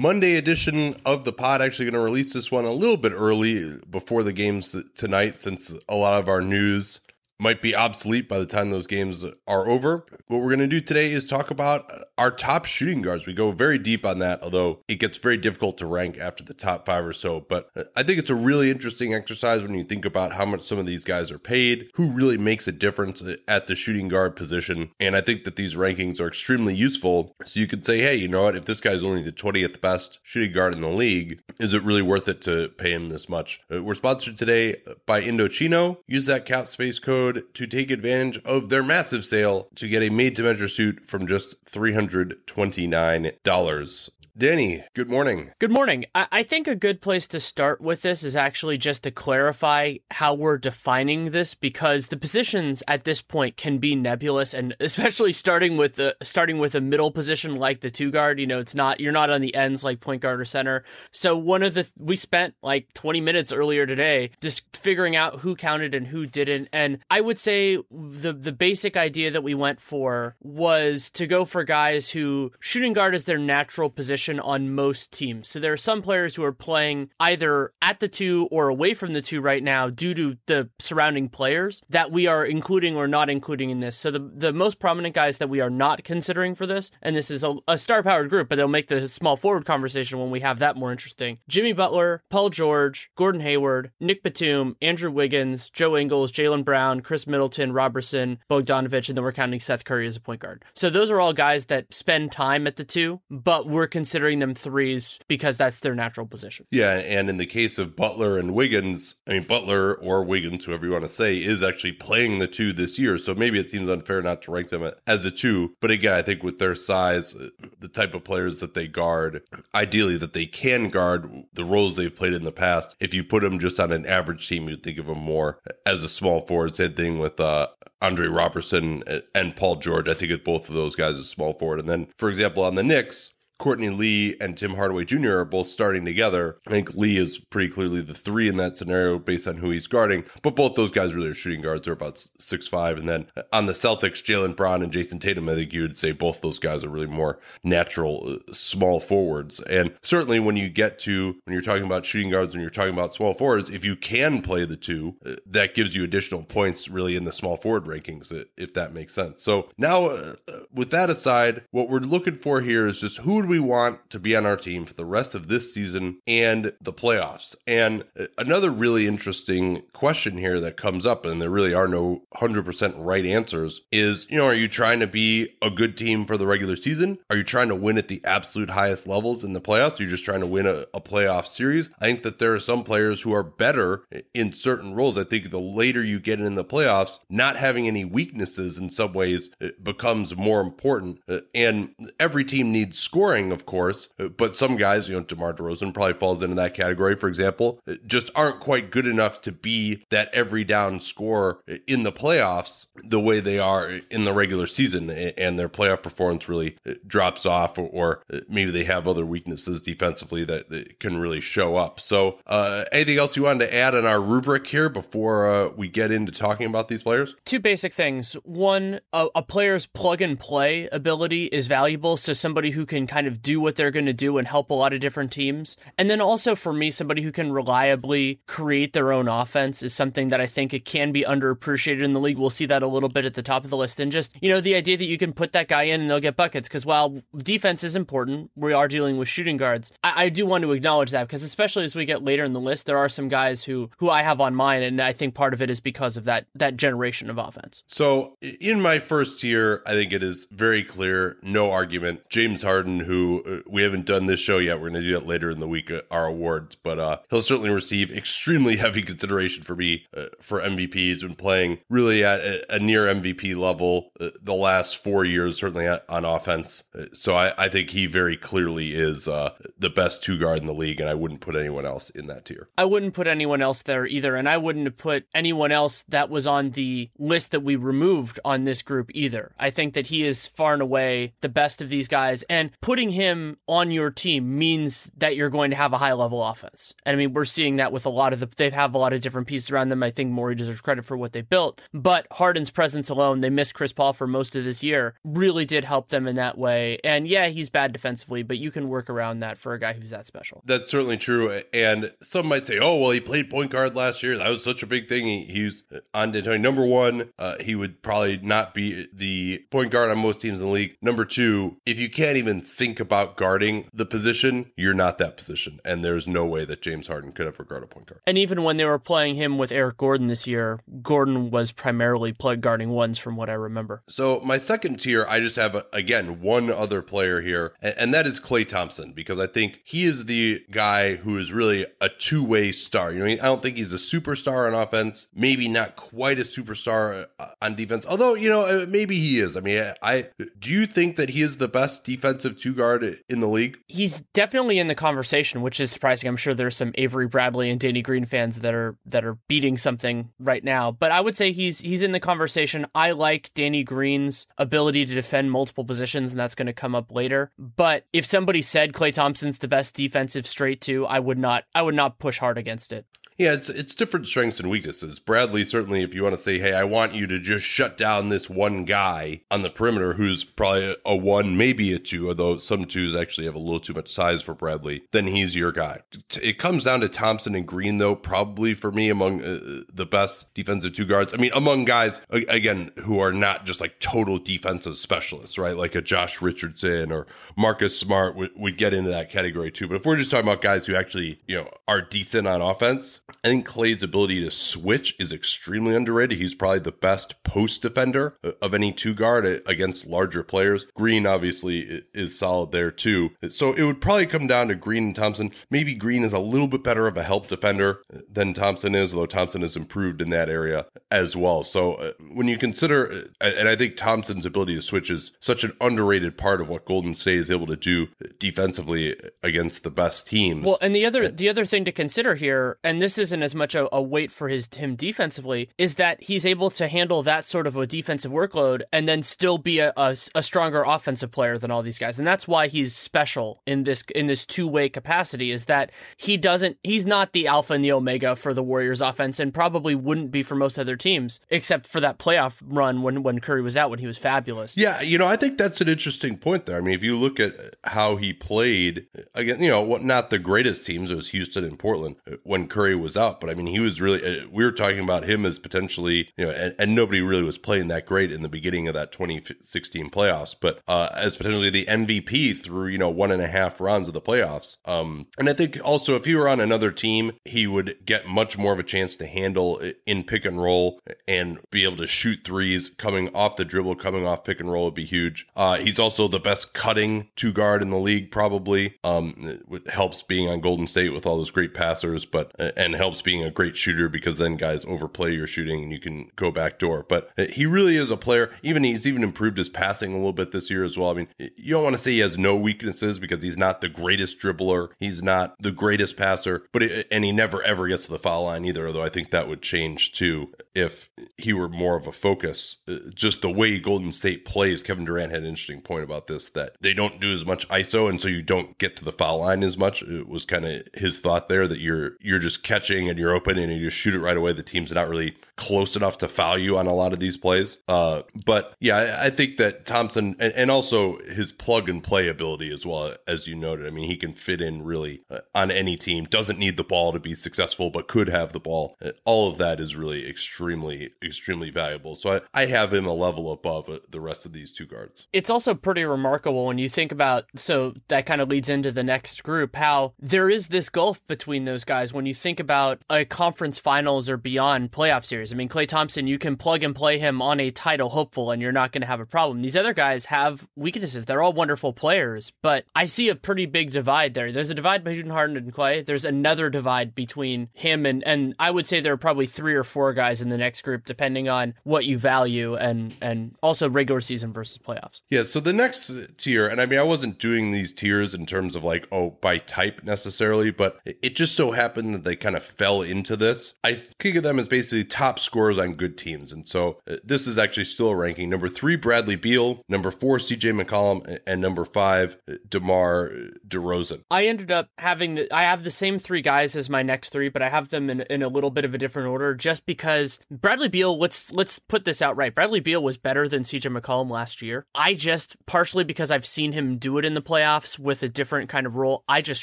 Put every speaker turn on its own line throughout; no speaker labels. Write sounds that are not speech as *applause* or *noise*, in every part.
Monday edition of the pod. Actually, going to release this one a little bit early before the games tonight, since a lot of our news might be obsolete by the time those games are over. What we're going to do today is talk about our top shooting guards. We go very deep on that, although it gets very difficult to rank after the top five or so. But I think it's a really interesting exercise when you think about how much some of these guys are paid, who really makes a difference at the shooting guard position. And I think that these rankings are extremely useful. So you could say, hey, you know what? If this guy's only the 20th best shooting guard in the league, is it really worth it to pay him this much? Uh, we're sponsored today by Indochino. Use that cap space code code to take advantage of their massive sale to get a made to measure suit from just $329. Danny, good morning.
Good morning. I-, I think a good place to start with this is actually just to clarify how we're defining this because the positions at this point can be nebulous and especially starting with the starting with a middle position like the two guard, you know, it's not you're not on the ends like point guard or center. So one of the we spent like 20 minutes earlier today just figuring out who counted and who didn't and I would say the the basic idea that we went for was to go for guys who shooting guard is their natural position position on most teams. So there are some players who are playing either at the two or away from the two right now due to the surrounding players that we are including or not including in this. So the, the most prominent guys that we are not considering for this, and this is a, a star powered group, but they'll make the small forward conversation when we have that more interesting. Jimmy Butler, Paul George, Gordon Hayward, Nick Batum, Andrew Wiggins, Joe Ingles, Jaylen Brown, Khris Middleton, Roberson, Bogdanovic, and then we're counting Seth Curry as a point guard. So those are all guys that spend time at the two, but we're considering considering them threes because that's their natural position.
Yeah, and in the case of Butler and Wiggins, I mean Butler or Wiggins, whoever you want to say, is actually playing the two this year. So maybe it seems unfair not to rank them as a two. But again, I think with their size, the type of players that they guard, ideally that they can guard the roles they've played in the past. If you put them just on an average team, you'd think of them more as a small forward. Same thing with uh, Andre Roberson and Paul George. I think of both of those guys as small forward. And then, for example, on the Knicks, Courtney Lee and Tim Hardaway Jr. are both starting together. I think Lee is pretty clearly the three in that scenario based on who he's guarding, but both those guys really are shooting guards. They're about six five, and then on the Celtics, Jaylen Brown and Jayson Tatum. I think you would say both those guys are really more natural uh, small forwards. And certainly when you get to when you're talking about shooting guards and you're talking about small forwards, if you can play the two, uh, that gives you additional points really in the small forward rankings, if that makes sense. So now, uh, with that aside, what we're looking for here is just who we want to be on our team for the rest of this season and the playoffs? And uh, another really interesting question here that comes up, and there really are no 100% right answers, is you know, are you trying to be a good team for the regular season? Are you trying to win at the absolute highest levels in the playoffs? Are you just trying to win a, a playoff series? I think that there are some players who are better in certain roles. I think the later you get in the playoffs, not having any weaknesses in some ways uh, becomes more important. Uh, and every team needs scoring scoring, of course, but some guys, you know, DeMar DeRozan probably falls into that category, for example, just aren't quite good enough to be that every down scorer in the playoffs the way they are in the regular season, and their playoff performance really drops off, or, maybe they have other weaknesses defensively that, can really show up. So, uh, anything else you wanted to add in our rubric here before uh, we get into talking about these players?
Two basic things. One, a, a player's plug and play ability is valuable, so somebody who can kind of of do what they're going to do and help a lot of different teams. And then also for me, somebody who can reliably create their own offense is something that I think it can be underappreciated in the league. We'll see that a little bit at the top of the list. And just, you know, the idea that you can put that guy in and they'll get buckets. Because while defense is important, we are dealing with shooting guards. I, I do want to acknowledge that because especially as we get later in the list, there are some guys who who I have on mine, and I think part of it is because of that that generation of offense.
So in my first tier, I think it is very clear, no argument. James Harden, who uh, we haven't done this show yet. We're going to do that later in the week, uh, our awards, but uh, he'll certainly receive extremely *laughs* heavy consideration for me uh, for MVP. He's been playing really at a, a near MVP level uh, the last four years, certainly on offense. Uh, so I, I, think he very clearly is the best two guard in the league, and I wouldn't put anyone else in that tier.
I wouldn't put anyone else there either, and I wouldn't have put anyone else that was on the list that we removed on this group either. I think that he is far and away the best of these guys, and putting putting him on your team means that you're going to have a high level offense. And I mean, we're seeing that with a lot of the, they have a lot of different pieces around them. I think Morey deserves credit for what they built, but Harden's presence alone, they missed Chris Paul for most of this year, really did help them in that way. And yeah, he's bad defensively, but you can work around that for a guy who's that special.
That's certainly true. And some might say, oh, well, he played point guard last year. That was such a big thing. He, he's on D'Antoni. Number one, uh, he would probably not be the point guard on most teams in the league. Number two, if you can't even think about guarding the position, you're not that position. And there's no way that James Harden could ever guard a point guard.
And even when they were playing him with Eric Gordon this year, Gordon was primarily play guarding ones from what I remember.
So my second tier, I just have, again, one other player here, and that is Klay Thompson, because I think he is the guy who is really a two way star. You know, I don't think he's a superstar on offense, maybe not quite a superstar uh, on defense, although, you know, uh, maybe he is. I mean, I do you think that he is the best defensive two guard in the league?
He's definitely in the conversation, which is surprising. I'm sure there's some Avery Bradley and Danny Green fans that are that are beating something right now, but I would say he's he's in the conversation. I like Danny Green's ability to defend multiple positions, and that's going to come up later. But if somebody said Klay Thompson's the best defensive straight two, I would not I would not push hard against it.
Yeah, it's it's different strengths and weaknesses. Bradley certainly, if you want to say, hey, I want you to just shut down this one guy on the perimeter who's probably a one, maybe a two, although some twos actually have a little too much size for Bradley, then he's your guy. It comes down to Thompson and Green, though, probably for me among uh, the best defensive two guards. I mean, among guys again who are not just like total defensive specialists, right? Like a Josh Richardson or Marcus Smart would, would get into that category too. But if we're just talking about guys who actually, you know, are decent on offense, I think Klay's ability to switch is extremely underrated. He's probably the best post defender of any two guard against larger players. Green obviously is solid there too. So it would probably come down to Green and Thompson. Maybe Green is a little bit better of a help defender than Thompson is, although Thompson has improved in that area as well. So uh, when you consider, uh, and I think Thompson's ability to switch is such an underrated part of what Golden State is able to do defensively against the best teams.
Well, and the other the other thing to consider here, and this isn't as much a, a weight for his him defensively, is that he's able to handle that sort of a defensive workload and then still be a, a, a stronger offensive player than all these guys, and that's why he's special in this in this two way capacity. Is that he doesn't he's not the alpha and the omega for the Warriors offense, and probably wouldn't be for most other teams, except for that playoff run when when Curry was out when he was fabulous.
Yeah, you know, I think that's an interesting point there. I mean, if you look at how he played again, you know, what not the greatest teams, it was Houston and Portland when Curry was out, but I mean, he was really, uh, we were talking about him as potentially, you know, and, and nobody really was playing that great in the beginning of that 2016 playoffs, but uh, as potentially the MVP through, you know, one and a half rounds of the playoffs. Um, and I think also if he were on another team, he would get much more of a chance to handle in pick and roll and be able to shoot threes coming off the dribble, coming off pick and roll would be huge. Uh, he's also the best cutting two guard in the league, probably. Um, helps being on Golden State with all those great passers, but and helps being a great shooter because then guys overplay your shooting and you can go back door. But he really is a player. Even he's even improved his passing a little bit this year as well. I mean, you don't want to say he has no weaknesses because he's not the greatest dribbler, he's not the greatest passer, but it, and he never ever gets to the foul line either. Although I think that would change too if he were more of a focus. Uh, just the way Golden State plays. Kevin Durant had an interesting point about this that they don't do as much ISO, and so you don't get to the foul line as much. It was kind of his thought there that you're you're just catching and you're open and you just shoot it right away. The team's not really close enough to foul you on a lot of these plays. Uh, but yeah, I, I, think that Thompson and, and, also his plug and play ability as well as you noted. I mean, he can fit in really uh, on any team. Doesn't need the ball to be successful, but could have the ball. Uh, all of that is really extremely extremely valuable. So I, I have him a level above uh, the rest of these two guards.
It's also pretty remarkable when you think about. So that kind of leads into the next group. How there is this gulf between those guys when you think about a conference finals or beyond playoff series. I mean, Klay Thompson, you can plug and play him on a title hopeful and you're not going to have a problem. These other guys have weaknesses. They're all wonderful players, but I see a pretty big divide there. There's a divide between Harden and Klay. There's another divide between him and, and I would say there are probably three or four guys in the next group, depending on what you value and, and also regular season versus playoffs.
Yeah. So the next tier, and I mean, I wasn't doing these tiers in terms of like, oh, by type necessarily, but it just so happened that they kind of fell into this. I think of them as basically top scorers on good teams. And so uh, this is actually still a ranking. Number three, Bradley Beal. Number four, CJ McCollum. And number five, uh, DeMar DeRozan.
I ended up having the, I have the same three guys as my next three, but I have them in, in a little bit of a different order just because Bradley Beal, let's let's put this out right. Bradley Beal was better than CJ McCollum last year. I just partially because I've seen him do it in the playoffs with a different kind of role, I just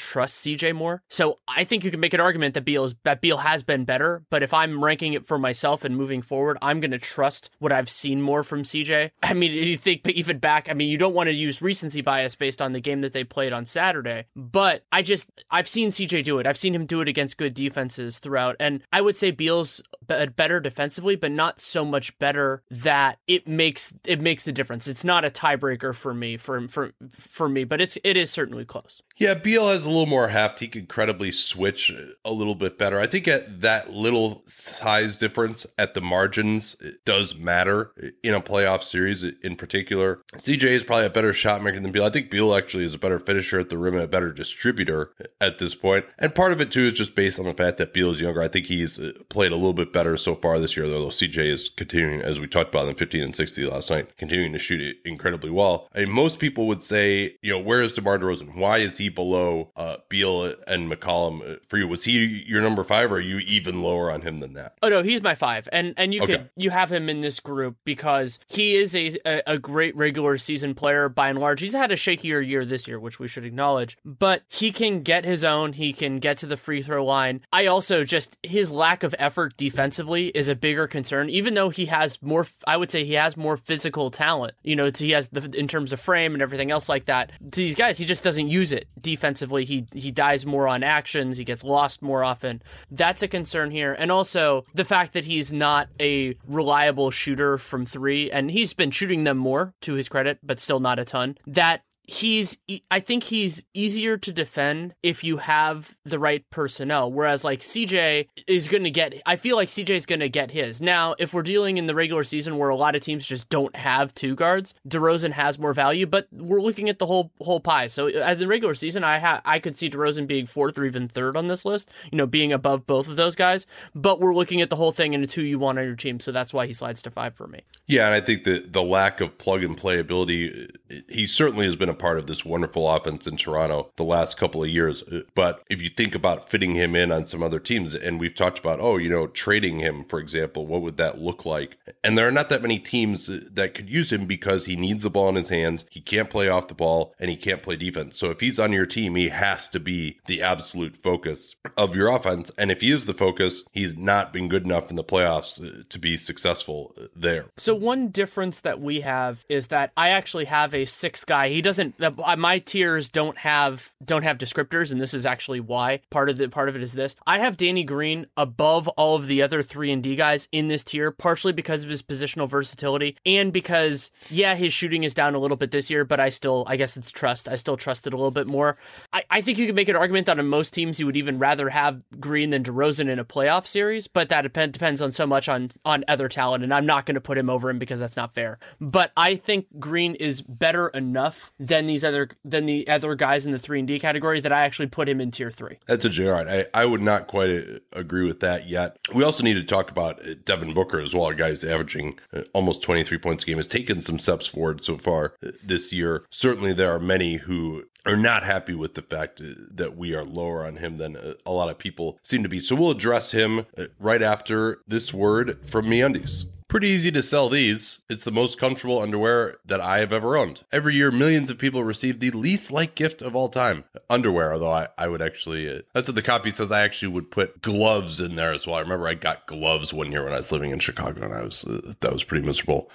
trust CJ more. So I think you can make an argument that Beal is that Beal has been better, but if I'm ranking it for myself and moving forward, I'm going to trust what I've seen more from CJ. I mean, you think even back, I mean, you don't want to use recency bias based on the game that they played on Saturday, but I just I've seen CJ do it. I've seen him do it against good defenses throughout, and I would say Beal's better defensively, but not so much better that it makes it makes the difference. It's not a tiebreaker for me for for for me, but it's it is certainly close.
Yeah, Beal has a little more heft. He could credibly switch a little bit better. I think at that little size difference at the margins it does matter in a playoff series in particular. CJ is probably a better shot maker than Beal. I think Beal actually is a better finisher at the rim and a better distributor at this point. And part of it too is just based on the fact that Beal is younger. I think he's played a little bit better so far this year, though CJ is continuing, as we talked about in 15 and 60 last night, continuing to shoot it incredibly well. I mean, most people would say, you know, where is DeMar DeRozan? Why is he below uh, Beal and McCollum for you? Was he your number five, or are you even lower on him than that?
Oh no, he's my five, and and you okay. could you have him in this group because he is a, a great regular season player by and large. He's had a shakier year this year, which we should acknowledge, but he can get his own. He can get to the free throw line. I also just his lack of effort defensively is a bigger concern, even though he has more. I would say he has more physical talent. You know, he has the in terms of frame and everything else like that. To these guys, he just doesn't use it defensively. He he dies more on actions. He gets lost more often. That's a concern here, and also the fact that he's not a reliable shooter from three, and he's been shooting them more to his credit, but still not a ton. That he's I think he's easier to defend if you have the right personnel. Whereas like CJ is going to get I feel like CJ is going to get his. Now, if we're dealing in the regular season where a lot of teams just don't have two guards, DeRozan has more value, but we're looking at the whole whole pie. So at uh, the regular season, I ha- I could see DeRozan being fourth or even third on this list, you know, being above both of those guys, but we're looking at the whole thing and it's who you want on your team, so that's why he slides to 5 for me.
Yeah, and I think that the lack of plug and play ability he certainly has been a part of this wonderful offense in Toronto the last couple of years. But if you think about fitting him in on some other teams, and we've talked about, oh, you know, trading him, for example, what would that look like? And there are not that many teams that could use him because he needs the ball in his hands. He can't play off the ball and he can't play defense. So if he's on your team, he has to be the absolute focus of your offense. And if he is the focus, he's not been good enough in the playoffs uh, to be successful uh, there.
So one difference that we have is that I actually have a sixth guy. He doesn't. Uh, my tiers don't have don't have descriptors, and this is actually why. Part of the part of it is this. I have Danny Green above all of the other three and D guys in this tier, partially because of his positional versatility, and because yeah, his shooting is down a little bit this year, but I still, I guess it's trust. I still trust it a little bit more. I, I think you could make an argument that on most teams you would even rather have Green than DeRozan in a playoff series, but that depend, depends on so much on on other talent, and I'm not going to put him over him because that's not fair. But I think Green is better enough than these other than the other guys in the three and D category that I actually put him in tier three.
That's a Gerard. I, I would not quite uh, agree with that yet. We also need to talk about uh, Devin Booker as well. A guy who's averaging uh, almost 23 points a game has taken some steps forward so far this year. Certainly, there are many who are not happy with the fact that we are lower on him than a lot of people seem to be. So we'll address him right after this word from MeUndies. Pretty easy to sell these. It's the most comfortable underwear that I have ever owned. Every year, millions of people receive the least like gift of all time underwear, although I, I would actually, uh, that's what the copy says. I actually would put gloves in there as well. I remember I got gloves one year when I was living in Chicago and I was, uh, that was pretty miserable.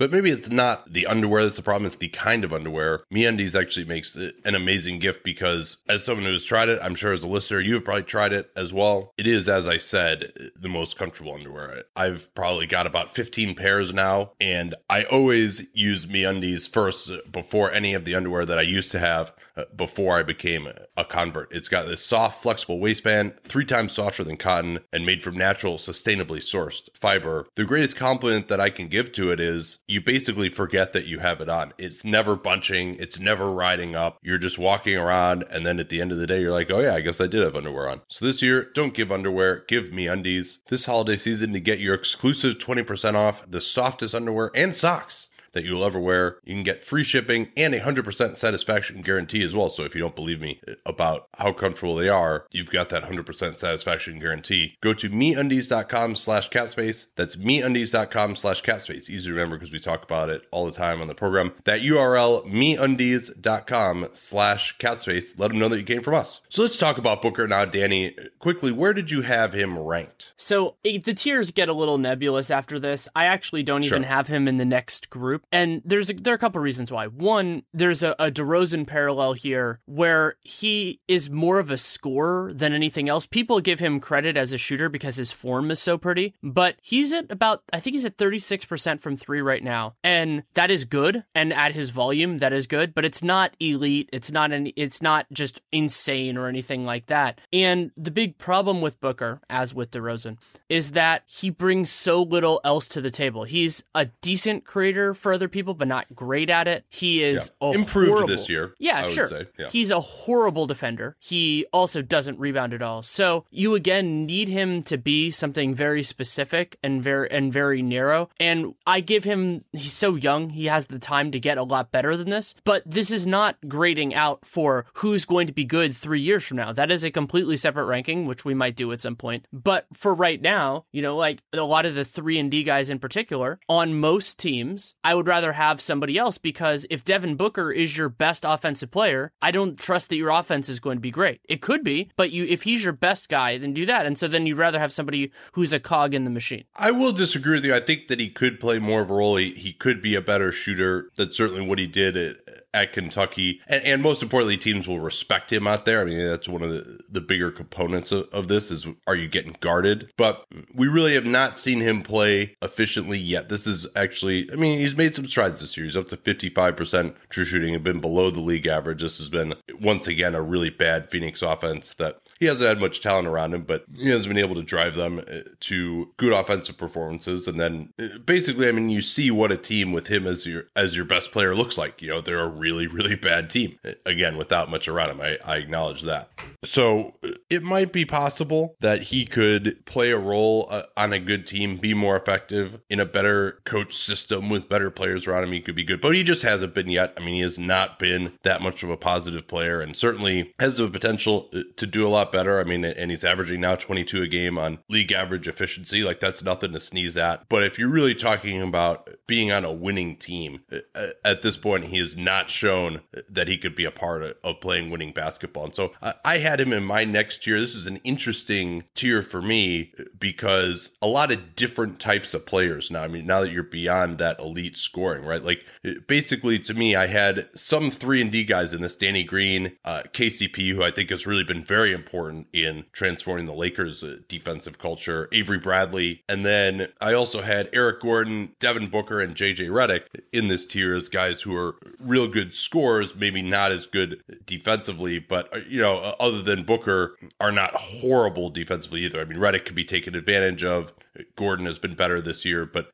But maybe it's not the underwear that's the problem, it's the kind of underwear. MeUndies actually makes an amazing gift because as someone who's tried it, I'm sure as a listener, you have probably tried it as well. It is, as I said, the most comfortable underwear. I've probably got about 15 pairs now, and I always use MeUndies first before any of the underwear that I used to have before I became a convert. It's got this soft, flexible waistband, three times softer than cotton, and made from natural, sustainably sourced fiber. The greatest compliment that I can give to it is you basically forget that you have it on. It's never bunching, it's never riding up. You're just walking around, and then at the end of the day, you're like, oh yeah, I guess I did have underwear on. So this year, don't give underwear, give me undies. This holiday season to get your exclusive 20% off the softest underwear and socks that you'll ever wear. You can get free shipping and a 100% satisfaction guarantee as well. So if you don't believe me about how comfortable they are, you've got that 100% satisfaction guarantee. Go to meundies.com slash capspace. That's meundies.com slash capspace. Easy to remember because we talk about it all the time on the program. That URL, meundies.com slash capspace. Let them know that you came from us. So let's talk about Booker now, Danny. Quickly, where did you have him ranked?
So the tiers get a little nebulous after this. I actually don't even
Sure.
have him in the next group, and there's a, there are a couple reasons why. One, there's a, a DeRozan parallel here where he is more of a scorer than anything else. People give him credit as a shooter because his form is so pretty, but he's at about I think he's at 36% from three right now, and that is good. And at his volume, that is good, but it's not elite. It's not an it's not just insane or anything like that. And the big problem with Booker, as with DeRozan, is that he brings so little else to the table. He's a decent creator for other people, but not great at it. He is
Yeah. Improved
horrible-
this year,
Yeah,
I
sure.
Yeah.
He's a horrible defender. He also doesn't rebound at all. So you again need him to be something very specific and very and very narrow. And I give him he's so young, he has the time to get a lot better than this. But this is not grading out for who's going to be good three years from now. That is a completely separate ranking, which we might do at some point. But for right now, you know, like a lot of the three and D guys in particular, on most teams, I would rather have somebody else because if Devin Booker is your best offensive player, I don't trust that your offense is going to be great. It could be, but you if he's your best guy, then do that. And so then you'd rather have somebody who's a cog in the machine.
I will disagree with you. I think that he could play more of a role. He, he could be a better shooter. That's certainly what he did at, at Kentucky. And, and most importantly, teams will respect him out there. I mean, that's one of the, the bigger components of, of this is are you getting guarded? But we really have not seen him play efficiently yet. This is actually, I mean, he's made some strides this year. He's up to 55% true shooting and been below the league average. This has been, once again, a really bad Phoenix offense that he hasn't had much talent around him, but he has been able to drive them uh, to good offensive performances. And then uh, basically, I mean, you see what a team with him as your as your best player looks like. You know, they're a really, really bad team. Uh, Again, without much around him. I, I acknowledge that. So uh, it might be possible that he could play a role uh, on a good team, be more effective in a better coach system with better players around him. He could be good, but he just hasn't been yet. I mean, he has not been that much of a positive player and certainly has the potential uh, to do a lot better. I mean, and he's averaging now 22 a game on league average efficiency. Like that's nothing to sneeze at. But if you're really talking about being on a winning team, uh, at this point, he has not shown that he could be a part of, of playing winning basketball. And so I, I had him in my next tier. This is an interesting tier for me because a lot of different types of players now. I mean, now that you're beyond that elite scoring, right? Like basically to me, I had some three and D guys in this Danny Green, uh, KCP, who I think has really been very important in transforming the Lakers' uh, defensive culture, Avery Bradley. And then I also had Eric Gordon, Devin Booker, and JJ Redick in this tier as guys who are real good scorers, maybe not as good defensively, but, uh, you know, uh, other than Booker, are not horrible defensively either. I mean, Redick could be taken advantage of. Gordon has been better this year, but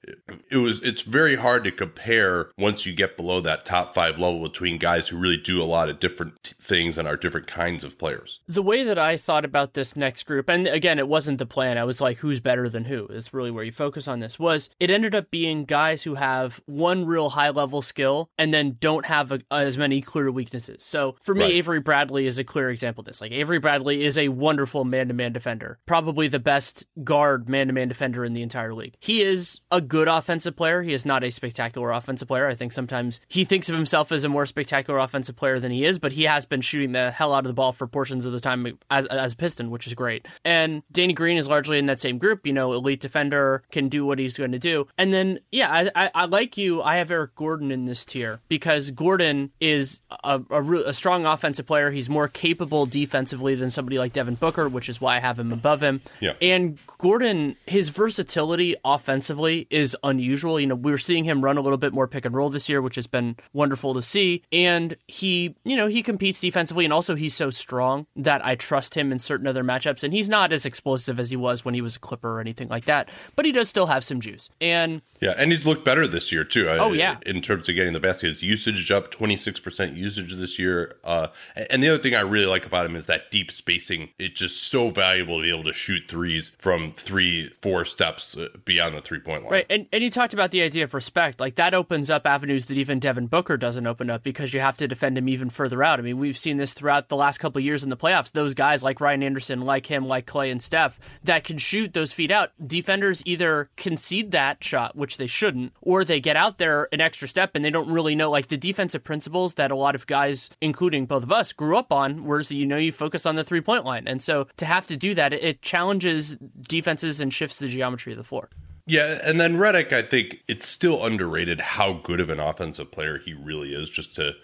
it was it's very hard to compare once you get below that top five level between guys who really do a lot of different t- things and are different kinds of players.
The way that I thought about this next group, and again, it wasn't the plan. I was like, who's better than who? Is really where you focus on this. Was it ended up being guys who have one real high level skill and then don't have a, as many clear weaknesses. So for me,
Right.
Avery Bradley is a clear example of this. Like Avery Bradley is a wonderful man to man defender, probably the best guard man to man defender in the entire league. He is a good offensive player. He is not a spectacular offensive player. I think sometimes he thinks of himself as a more spectacular offensive player than he is, but he has been shooting the hell out of the ball for portions of the time as as a Piston, which is great. And Danny Green is largely in that same group. You know, elite defender can do what he's going to do. And then yeah, I, I, I like you. I have Eric Gordon in this tier because Gordon is a, a, a strong offensive player. He's more capable defensively than somebody like Devin Booker, which is why I have him above him.
Yeah.
And Gordon, his versatility offensively is unusual. You know, we are seeing him run a little bit more pick and roll this year, which has been wonderful to see. And he, you know, he competes defensively and also he's so strong that I trust him in certain other matchups. And he's not as explosive as he was when he was a Clipper or anything like that, but he does still have some juice. And
yeah, and he's looked better this year too.
Oh yeah,
in terms of getting the basket, his usage up twenty six percent usage this year. Uh, and the other thing I really like about him is that deep spacing. It's just so valuable to be able to shoot threes from three, four steps uh, beyond the three point line.
Right, and and you talked about the idea of respect. Like that opens up avenues that even Devin Booker doesn't open up because you have to defend him even further out. I mean, we've seen this throughout the last couple years in the playoffs. Those guys like Ryan Anderson, like him, like Klay and Steph, that can shoot those feet out. Defenders either concede that shot, which they shouldn't, or they get out there an extra step and they don't really know like the defensive principles that a lot of guys, including both of us, grew up on. Whereas you know you focus on the three point line, and so to have to do that, it challenges defenses and shifts the geometry of the floor.
Yeah, and then Redick, I think it's still underrated how good of an offensive player he really is. Just to,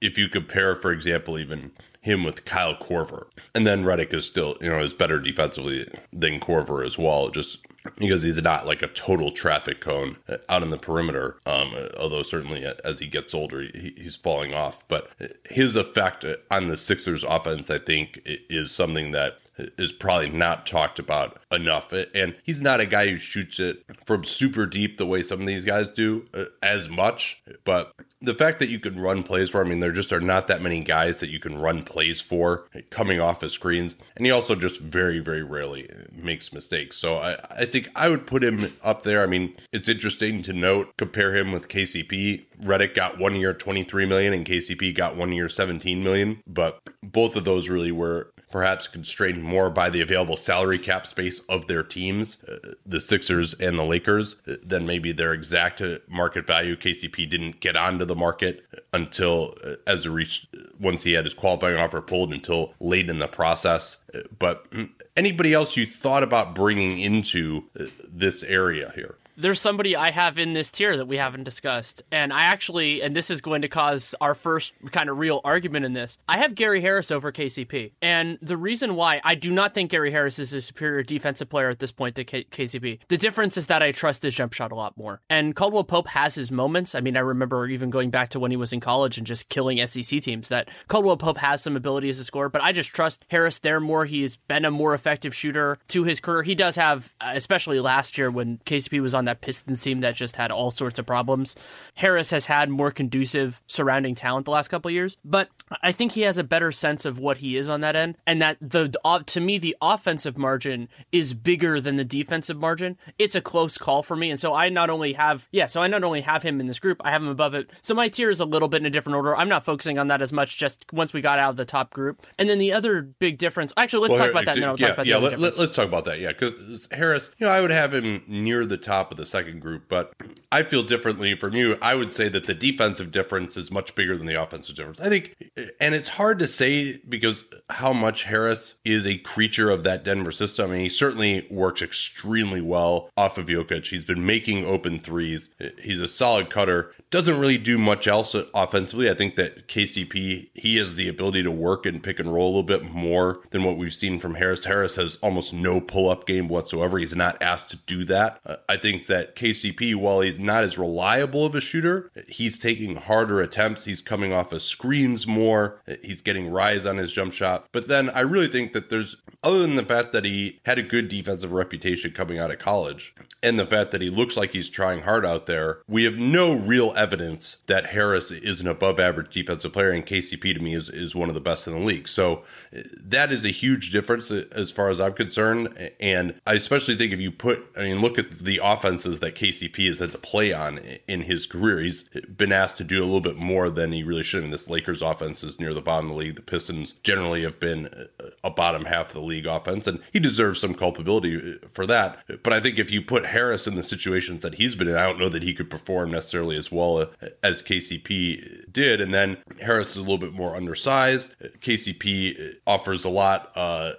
if you compare, for example, even him with Kyle Korver, and then Redick is still, you know, is better defensively than Korver as well. Just because he's not like a total traffic cone out in the perimeter. Um, although certainly as he gets older, he, he's falling off. But his effect on the Sixers offense, I think, is something that is probably not talked about enough. And he's not a guy who shoots it from super deep the way some of these guys do uh, as much. But the fact that you can run plays for, I mean, there just are not that many guys that you can run plays for coming off of screens. And he also just very, very rarely makes mistakes. So I, I think I would put him up there. I mean, it's interesting to note, compare him with KCP. Redick got one year 23 million and KCP got one year 17 million. But both of those really were perhaps constrained more by the available salary cap space of their teams, uh, the Sixers and the Lakers, uh, than maybe their exact uh, market value. KCP didn't get onto the market until uh, as a reach once he had his qualifying offer pulled until late in the process. Uh, but mm, anybody else you thought about bringing into uh, this area here?
There's somebody I have in this tier that we haven't discussed. And I actually, and this is going to cause our first kind of real argument in this. I have Gary Harris over KCP. And the reason why I do not think Gary Harris is a superior defensive player at this point to K- KCP, the difference is that I trust his jump shot a lot more. And Caldwell Pope has his moments. I mean, I remember even going back to when he was in college and just killing SEC teams that Caldwell Pope has some ability as a scorer, but I just trust Harris there more. He's been a more effective shooter to his career. He does have, uh, especially last year when KCP was on that Pistons team that just had all sorts of problems. Harris has had more conducive surrounding talent the last couple years, but I think he has a better sense of what he is on that end, and that the to me the offensive margin is bigger than the defensive margin. It's a close call for me, and so I not only have yeah, so I not only have him in this group, I have him above it. So my tier is a little bit in a different order. I'm not focusing on that as much. Just once we got out of the top group, and then the other big difference. Actually, let's well, talk about that. And then I'll
yeah,
talk about
yeah.
Let,
us talk about that. Yeah, because Harris, you know, I would have him near the top of the second group, but I feel differently from you. I would say that the defensive difference is much bigger than the offensive difference. I think, and it's hard to say because how much Harris is a creature of that Denver system. I mean, he certainly works extremely well off of Jokic. He's been making open threes. He's a solid cutter. Doesn't really do much else offensively. I think that KCP, he has the ability to work and pick and roll a little bit more than what we've seen from Harris. Harris has almost no pull up game whatsoever. He's not asked to do that. Uh, I think that KCP, while he's not as reliable of a shooter, he's taking harder attempts. He's coming off of screens more. He's getting rise on his jump shot. But then I really think that there's, other than the fact that he had a good defensive reputation coming out of college and the fact that he looks like he's trying hard out there, we have no real evidence that Harris is an above average defensive player, and KCP to me is, is one of the best in the league. So uh, that is a huge difference uh, as far as I'm concerned. And I especially think if you put, I mean, look at the offenses that KCP has had to play on in his career. He's been asked to do a little bit more than he really should. I mean, this Lakers offense is near the bottom of the league. The Pistons generally have been a bottom half of the league offense, and he deserves some culpability for that. But I think if you put Harris in the situations that he's been in, I don't know that he could perform necessarily as well as KCP did. And then Harris is a little bit more undersized. KCP offers a lot uh,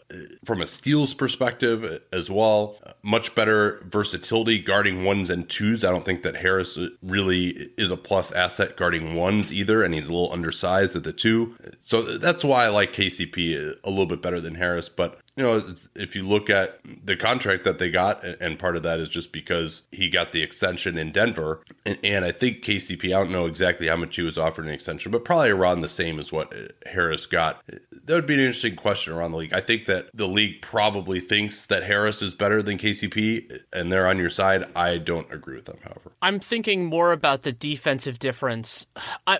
from a steals perspective as well. Much better versatility guarding ones and twos. I don't think that Harris really is a plus asset guarding ones either, and he's a little undersized at the two. So that's why I like KCP a little bit better than Harris. But you know, if you look at the contract that they got, and part of that is just because he got the extension in Denver, and, and I think KCP, I don't know exactly how much he was offered an extension, but probably around the same as what uh, Harris got. That would be an interesting question around the league. I think that the league probably thinks that Harris is better than KCP, and they're on your side. I don't agree with them, however.
I'm thinking more about the defensive difference. I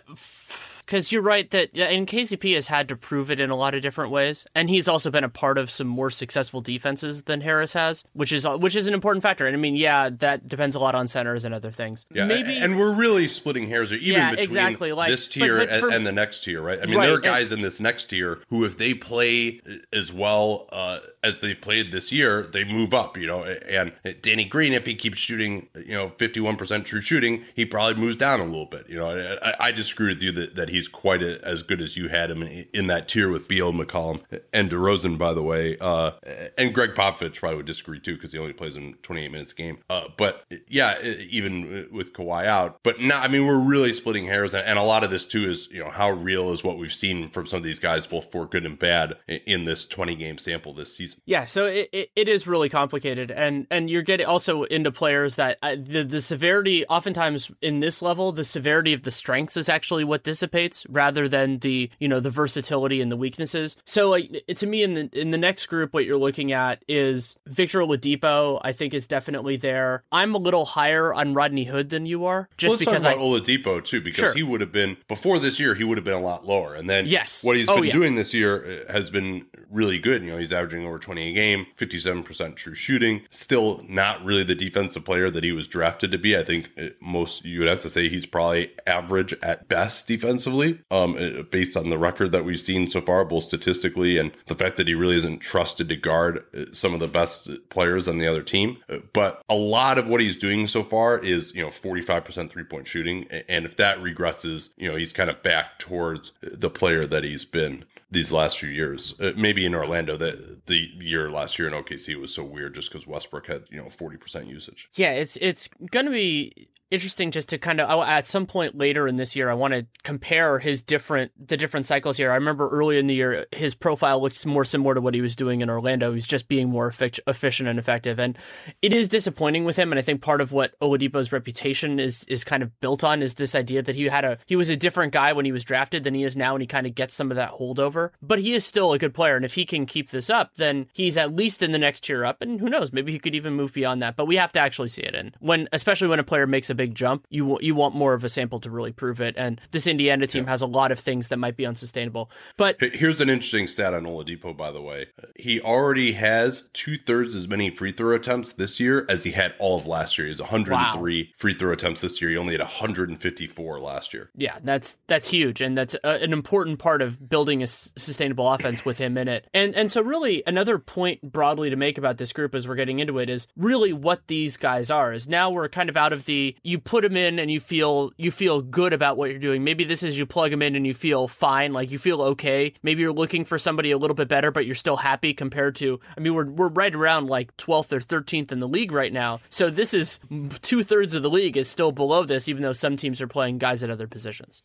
because you're right that and KCP has had to prove it in a lot of different ways, and he's also been a part of some more successful defenses than Harris has, which is which is an important factor. And I mean, yeah, that depends a lot on centers and other things.
Yeah, maybe, and we're really splitting hairs here, even yeah, between exactly. like, this tier but, but for, and, the next tier, right? I mean, right, there are guys and, in this next tier who, if they play as well uh, as they played this year, they move up. You know, and Danny Green, if he keeps shooting, you know, fifty-one percent true shooting, he probably moves down a little bit. You know, I, I disagree with you that, that he he's quite a, as good as you had him in, that tier with Beal, McCollum, and DeRozan, by the way. Uh, and Gregg Popovich probably would disagree too because he only plays in 28 minutes a game. Uh, but yeah, even with Kawhi out. But no, I mean, we're really splitting hairs. And a lot of this too is, you know, how real is what we've seen from some of these guys, both for good and bad, in this 20 game sample this season.
Yeah, so it, it, it is really complicated. And, and you're getting also into players that uh, the, the severity, oftentimes in this level, the severity of the strengths is actually what dissipates rather than the you know the versatility and the weaknesses. So like to me in the in the next group, what you're looking at is Victor Oladipo. I think is definitely there. I'm a little higher on Rodney Hood than you are, just
well,
because
about I Oladipo too, because sure. he would have been before this year. He would have been a lot lower, and then
yes,
what he's oh, been yeah. doing this year uh, has been really good. You know, he's averaging over 20 a game, 57 percent true shooting. Still not really the defensive player that he was drafted to be. I think uh, most you would have to say he's probably average at best defensively defensively, um, uh, based on the record that we've seen so far, both statistically and the fact that he really isn't trusted to guard uh, some of the best players on the other team. Uh, but a lot of what he's doing so far is, you know, 45% three point shooting. And if that regresses, you know, he's kind of back towards the player that he's been these last few years. Uh, maybe in Orlando, that the year last year in OKC was so weird just because Westbrook had you know forty percent usage.
Yeah, it's it's going to be interesting just to kind of oh, at some point later in this year i want to compare his different the different cycles here. I remember early in the year his profile looks more similar to what he was doing in orlando. He's just being more efficient and effective. And it is disappointing with him. And i think part of what oladipo's reputation is is kind of built on is this idea that he had a he was a different guy when he was drafted than he is now and he kind of gets some of that holdover. But he is still a good player. And if he can keep this up then he's at least in the next tier up. And who knows? Maybe he could even move beyond that. But we have to actually see it and when especially when a player makes a big jump, you you want more of a sample to really prove it. And this Indiana team yeah. has a lot of things that might be unsustainable. But
here's an interesting stat on Oladipo, by the way. He already has two thirds as many free throw attempts this year as he had all of last year. He's 103 wow. free throw attempts this year. He only had 154 last year.
Yeah, that's that's huge, and that's a, an important part of building a sustainable offense with him in it. And and so really another point broadly to make about this group as we're getting into it is really what these guys are. Is now we're kind of out of the you put them in and you feel you feel good about what you're doing. Maybe this is you plug them in and you feel fine, like you feel okay. Maybe you're looking for somebody a little bit better, but you're still happy compared to. I mean, we're we're right around like 12th or 13th in the league right now. So this is two thirds of the league is still below this, even though some teams are playing guys at other positions.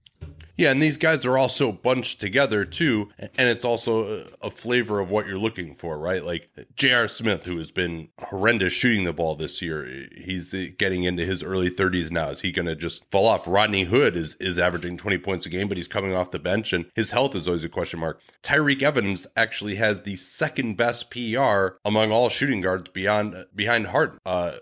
Yeah, and these guys are also bunched together too, and it's also a flavor of what you're looking for, right? Like J.R. Smith, who has been horrendous shooting the ball this year, he's getting into his early 30s now. Is he going to just fall off? Rodney Hood is is averaging 20 points a game, but he's coming off the bench, and his health is always a question mark. Tyreke Evans actually has the second best PR among all shooting guards beyond behind Harden, uh,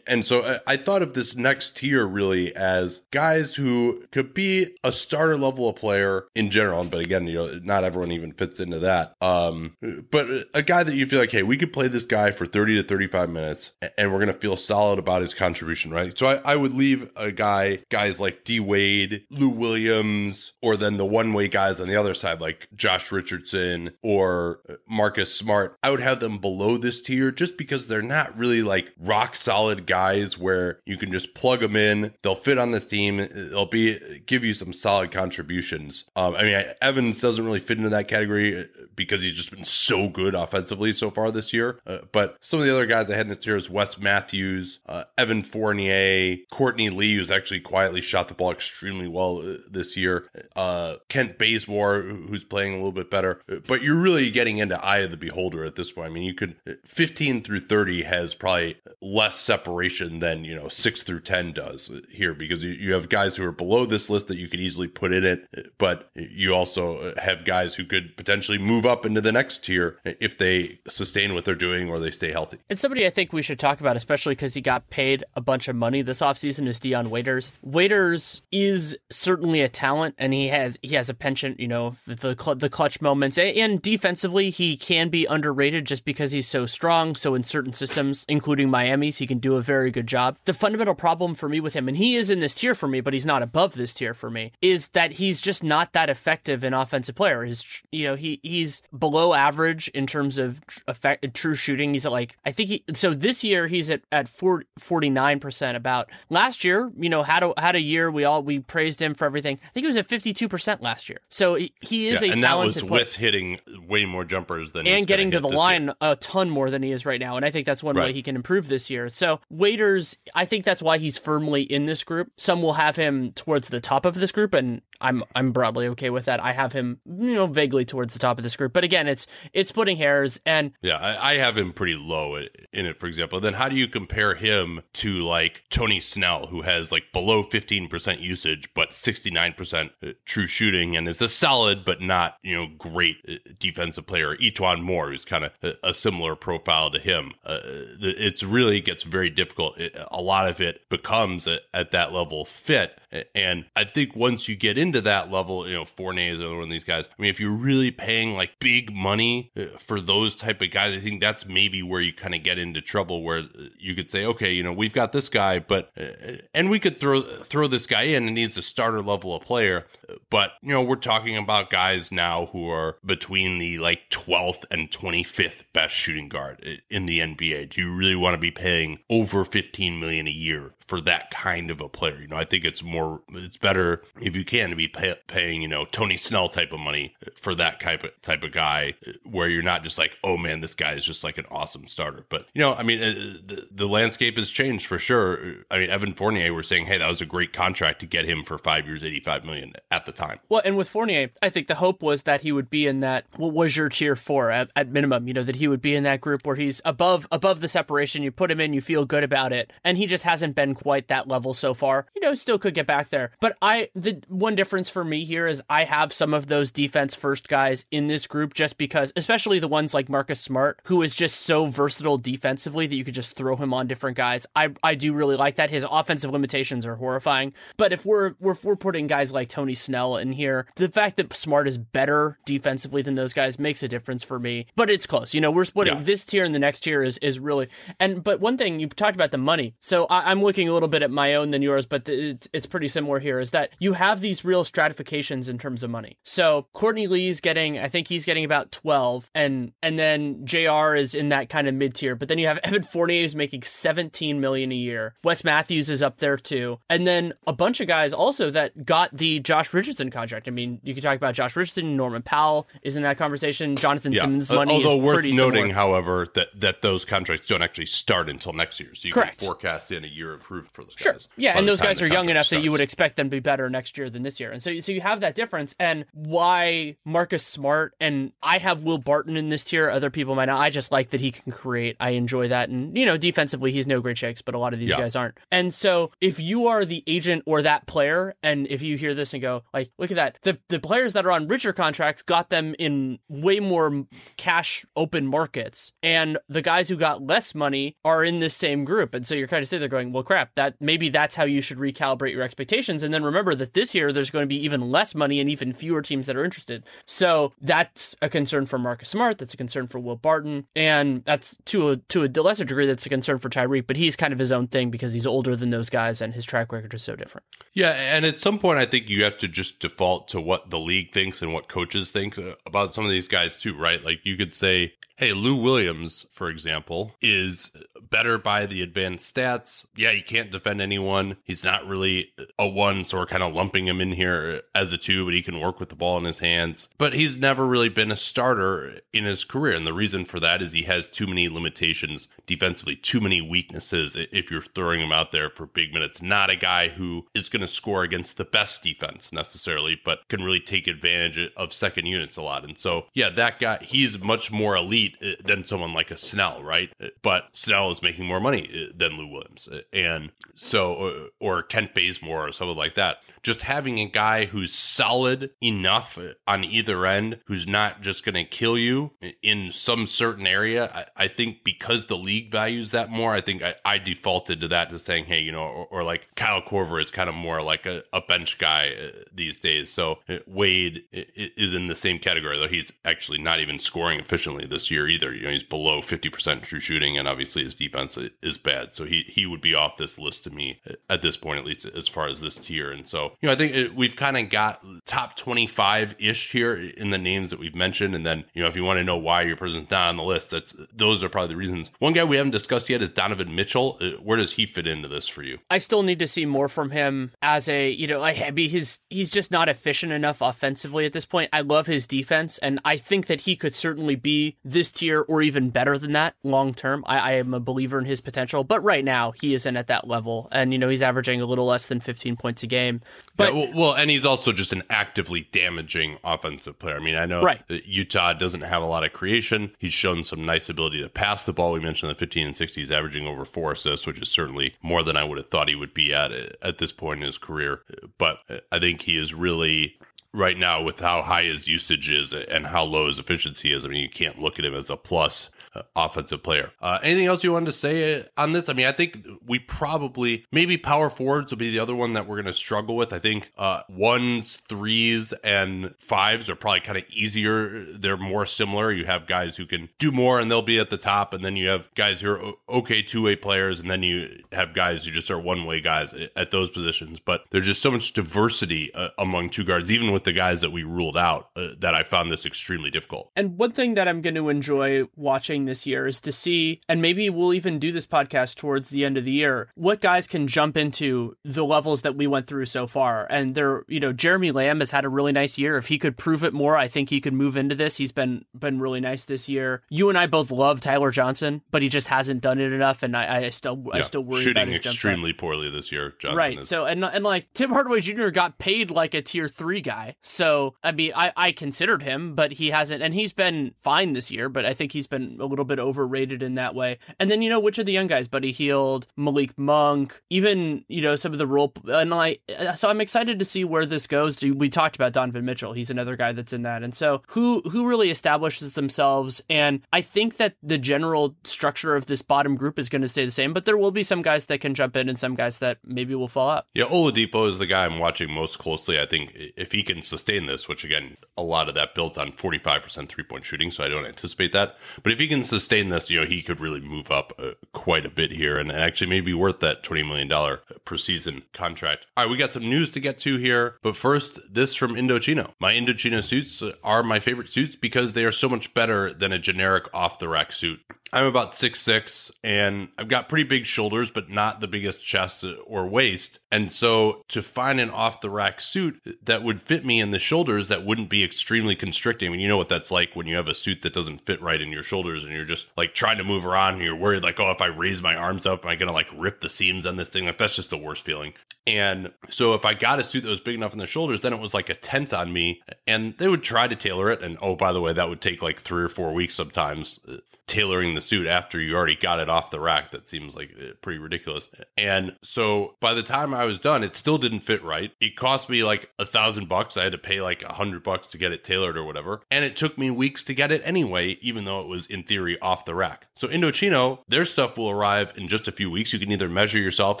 and so I, I thought of this next tier really as guys who could be a starter level of player in general, but again, you know, not everyone even fits into that. Um, but a guy that you feel like, hey, we could play this guy for 30 to 35 minutes and we're going to feel solid about his contribution, right? So I, I would leave a guy, guys like D Wade, Lou Williams, or then the one way guys on the other side, like Josh Richardson or Marcus Smart. I would have them below this tier just because they're not really like rock solid guys where you can just plug them in. They'll fit on this team. They'll be give you some solid contribution contributions. Um, I mean, Evans doesn't really fit into that category uh, because he's just been so good offensively so far this year. Uh, but some of the other guys I had in this tier is Wes Matthews, uh, Evan Fournier, Courtney Lee, who's actually quietly shot the ball extremely well uh, this year, uh, Kent Bazemore, who's playing a little bit better. Uh, but you're really getting into eye of the beholder at this point. I mean, you could 15 through 30 has probably less separation than you know six through 10 does here because you, you have guys who are below this list that you could easily put in it, but you also uh, have guys who could potentially move up into the next tier if they sustain what they're doing or they stay healthy.
And somebody I think we should talk about, especially because he got paid a bunch of money this offseason, is Dion Waiters. Waiters is certainly a talent, and he has he has a penchant, you know, the the clutch moments, and defensively he can be underrated just because he's so strong. So in certain systems, including Miami's, he can do a very good job. The fundamental problem for me with him, and he is in this tier for me, but he's not above this tier for me, is that he's just not that effective an offensive player. His, you know, he he's below average in terms of effect, true shooting. He's at like I think he so this year he's at at 49 percent. About last year, you know, had a had a year we all we praised him for everything. I think he was at 52 percent last year. So he, he is yeah, a
and
talented
that was with hitting way more jumpers than he is.
and getting to the line
year.
a ton more than he is right now. And I think that's one right. way he can improve this year. So Waiters, I think that's why he's firmly in this group. Some will have him towards the top of this group, and I'm I'm broadly okay with that. I have him, you know, vaguely towards the top of this group, but again, it's it's splitting hairs. And
yeah, I, I have him pretty low in it, for example. Then how do you compare him to like Tony Snell, who has like below 15% usage but 69% uh, true shooting, and is a solid but not you know great uh, defensive player? E'Twaun Moore, who's kind of a, a, similar profile to him. Uh, it's really gets very difficult. It, a lot of it becomes a, at that level fit, and I think once you get into that level, you know, Fournier is another one of these guys. I mean, if you're really paying like big money uh, for those type of guys, I think that's maybe where you kind of get into trouble where uh, you could say, okay, you know, we've got this guy, but uh, and we could throw throw this guy in and he's a starter level of player, but you know, we're talking about guys now who are between the like 12th and 25th best shooting guard in the NBA. Do you really want to be paying over 15 million a year for that kind of a player? You know, I think it's more it's better if you can to be pay, paying, you know, Tony Snell type of money for that type of type of guy where you're not just like, oh man, this guy is just like an awesome starter. But you know, I mean, uh, the, the landscape has changed for sure. I mean, Evan Fournier, we're saying, hey, that was a great contract to get him for five years, eighty-five million at the time.
Well, and with Fournier, I think the hope was that he would be in that. What was your tier four at, at minimum? You know, that he would be in that group where he's above above the separation. You put him in, you feel good about it, and he just hasn't been quite that level so far. You know, still could get back there, but I the one difference for me here is I have some of those defense first guys in this group just because, especially the ones like Marcus Smart, who is just so versatile defensively that you could just throw him on different guys. I I do really like that. His offensive limitations are horrifying, but if we're if we're putting guys like Tony Snell in here, the fact that Smart is better defensively than those guys makes a difference for me. But it's close. You know, we're splitting yeah. this tier and the next tier is is really and but one thing you talked about the money. So I, am looking a little bit at my own than yours, but it's it's pretty similar here. Is that you have these real stratifications in terms of money. So Courtney Lee's getting, I think he's getting about 12 and, and then JR is in that kind of mid tier, but then you have *laughs* Evan Fournier who's making 17 million a year. Wes Matthews is up there too. And then a bunch of guys also that got the Josh Richardson contract. I mean, you could talk about Josh Richardson, Norman Powell is in that conversation. Jonathan yeah. Simmons' money Although worth noting,
similar. however, that, that those contracts don't actually start until next year. So you Correct. can forecast in a year for those
sure.
guys.
Yeah, and those guys are young enough starts. that you would expect them to be better next year than this year. And so, so you have that difference. And why Marcus Smart and I have Will Barton in this tier. Other people might not. I just like that he can create. I enjoy that. And, you know, defensively, he's no great shakes, but a lot of these yeah. guys aren't. And so if you are the agent or that player, and if you hear this and go, like, look at that, the, the players that are on richer contracts got them in way more cash open markets. And the guys who got less money are in this same group. And so you're kind of sitting there going, well, crap, that maybe that's how you should recalibrate your expectations. And then remember that this year there's going to be even less money and even fewer teams that are interested. So that's a concern for Marcus Smart. That's a concern for Will Barton, and that's to a to a lesser degree that's a concern for Tyreke. But he's kind of his own thing because he's older than those guys and his track record is so different.
Yeah, and at some point I think you have to just default to what the league thinks and what coaches think about some of these guys too, right? Like you could say Hey, Lou Williams, for example, is better by the advanced stats. Yeah, you can't defend anyone. He's not really a one, so we're kind of lumping him in here as a two, but he can work with the ball in his hands. But he's never really been a starter in his career. And the reason for that is he has too many limitations defensively, too many weaknesses if you're throwing him out there for big minutes. Not a guy who is going to score against the best defense necessarily, but can really take advantage of second units a lot. And so, yeah, that guy, he's much more elite uh, than someone like a Snell, right? Uh, but Snell is making more money uh, than Lou Williams. And so, or Kent Bazemore or something like that. Just having a guy who's solid enough on either end, who's not just going to kill you in some certain area, I, I, think because the league values that more, I think I, I defaulted to that to saying, hey, you know, or, or like Kyle Korver is kind of more like a, a bench guy uh, these days. So uh, Wade is in the same category, though he's actually not even scoring efficiently this year either. You know, he's below 50% true shooting, and obviously his defense is bad. So he, he would be off this list to me at this point, at least as far as this tier. And so, you know, I think it, we've kind of got top 25 ish here in the names that we've mentioned. And then, you know, if you want to know why your person's not on the list, that's those are probably the reasons. One guy we haven't discussed yet is Donovan Mitchell. Uh, where does he fit into this for you?
I still need to see more from him as a, you know, like, I mean, he's, he's just not efficient enough offensively at this point. I love his defense, and I think that he could certainly be this tier or even better than that long term. I, I am a believer in his potential, but right now he isn't at that level. And, you know, he's averaging a little less than 15 points a game. But
yeah, well, and he's also just an actively damaging offensive player. I mean, I know
right.
Utah doesn't have a lot of creation. He's shown some nice ability to pass the ball. We mentioned the 15 and 60. He's averaging over four assists, which is certainly more than I would have thought he would be at at this point in his career. But I think he is really right now with how high his usage is and how low his efficiency is. I mean, you can't look at him as a plus offensive player. Uh, anything else you wanted to say on this? I mean, I think we probably maybe power forwards will be the other one that we're going to struggle with. I think uh, ones, threes, and fives are probably kind of easier. They're more similar. You have guys who can do more and they'll be at the top, and then you have guys who are okay two way players, and then you have guys who just are one way guys at those positions. But there's just so much diversity uh, among two guards, even with the guys that we ruled out, uh, that I found this extremely difficult.
And one thing that I'm going to enjoy watching this year is to see, and maybe we'll even do this podcast towards the end of the year, what guys can jump into the levels that we went through so far. And there, you know, Jeremy Lamb has had a really nice year. If he could prove it more, I think he could move into this. He's been been really nice this year. You and I both love Tyler Johnson, but he just hasn't done it enough, and I, I still yeah, I still worry
shooting
about
extremely poorly this year. Johnson
right.
Is.
So and and like Tim Hardaway Jr. got paid like a tier three guy. So I mean, I I considered him, but he hasn't, and he's been fine this year. But I think he's been a little bit overrated in that way. And then, you know, which of the young guys, Buddy Hield, Malik Monk, even, you know, some of the role. And like, so I'm excited to see where this goes. We talked about Donovan Mitchell. He's another guy that's in that. And so who, who really establishes themselves? And I think that the general structure of this bottom group is going to stay the same, but there will be some guys that can jump in and some guys that maybe will fall out.
Yeah. Oladipo is the guy I'm watching most closely. I think if he can sustain this, which again, a lot of that built on 45% three point shooting. So I don't anticipate that. But if he can sustain this, you know, he could really move up uh, quite a bit here and actually maybe worth that $20 million per season contract. All right, we got some news to get to here. But first, this from Indochino. My Indochino suits are my favorite suits because they are so much better than a generic off the rack suit. I'm about six six, and I've got pretty big shoulders, but not the biggest chest or waist. And so to find an off the rack suit that would fit me in the shoulders that wouldn't be extremely constricting. I mean, you know what that's like when you have a suit that doesn't fit right in your shoulders and you're just like trying to move around and you're worried like, oh, if I raise my arms up, am I gonna like rip the seams on this thing? Like that's just the worst feeling. And so if I got a suit that was big enough in the shoulders, then it was like a tent on me. And they would try to tailor it. And oh, by the way, that would take like three or four weeks sometimes tailoring the suit after you already got it off the rack. That seems like uh, pretty ridiculous. And so by the time I was done, it still didn't fit right. It cost me like a thousand bucks. I had to pay like a hundred bucks to get it tailored or whatever. And it took me weeks to get it anyway, even though it was in theory off the rack. So Indochino, their stuff will arrive in just a few weeks. You can either measure yourself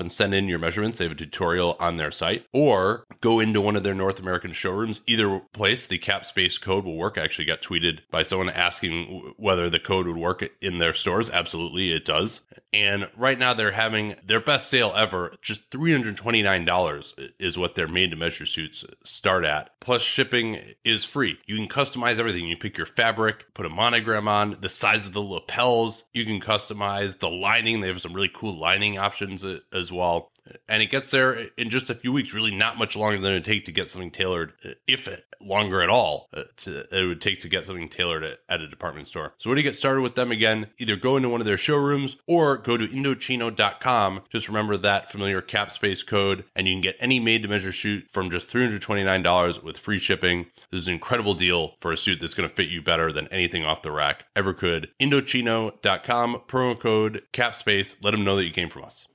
and send in your measurements. They have a tutorial on their site or go into one of their North American showrooms. Either place, the cap space code will work. I actually got tweeted by someone asking whether the code would work in their stores. Absolutely, it does. And right now they're having their best sale ever. Just $329 is what their made to measure suits start at. Plus, shipping is free. You can customize everything. You pick your fabric, put a monogram on, the size of the lapels. You can customize the lining. They have some really cool lining options uh, as well and it gets there in just a few weeks. Really, not much longer than it take to get something tailored, uh, if longer at all. Uh, to, it would take to get something tailored at, at, a department store. So, when you get started with them again, either go into one of their showrooms or go to Indochino.com. Just remember that familiar cap space code, and you can get any made-to-measure suit from just three hundred twenty-nine dollars with free shipping. This is an incredible deal for a suit that's going to fit you better than anything off the rack ever could. Indochino.com promo code capspace. Let them know that you came from us.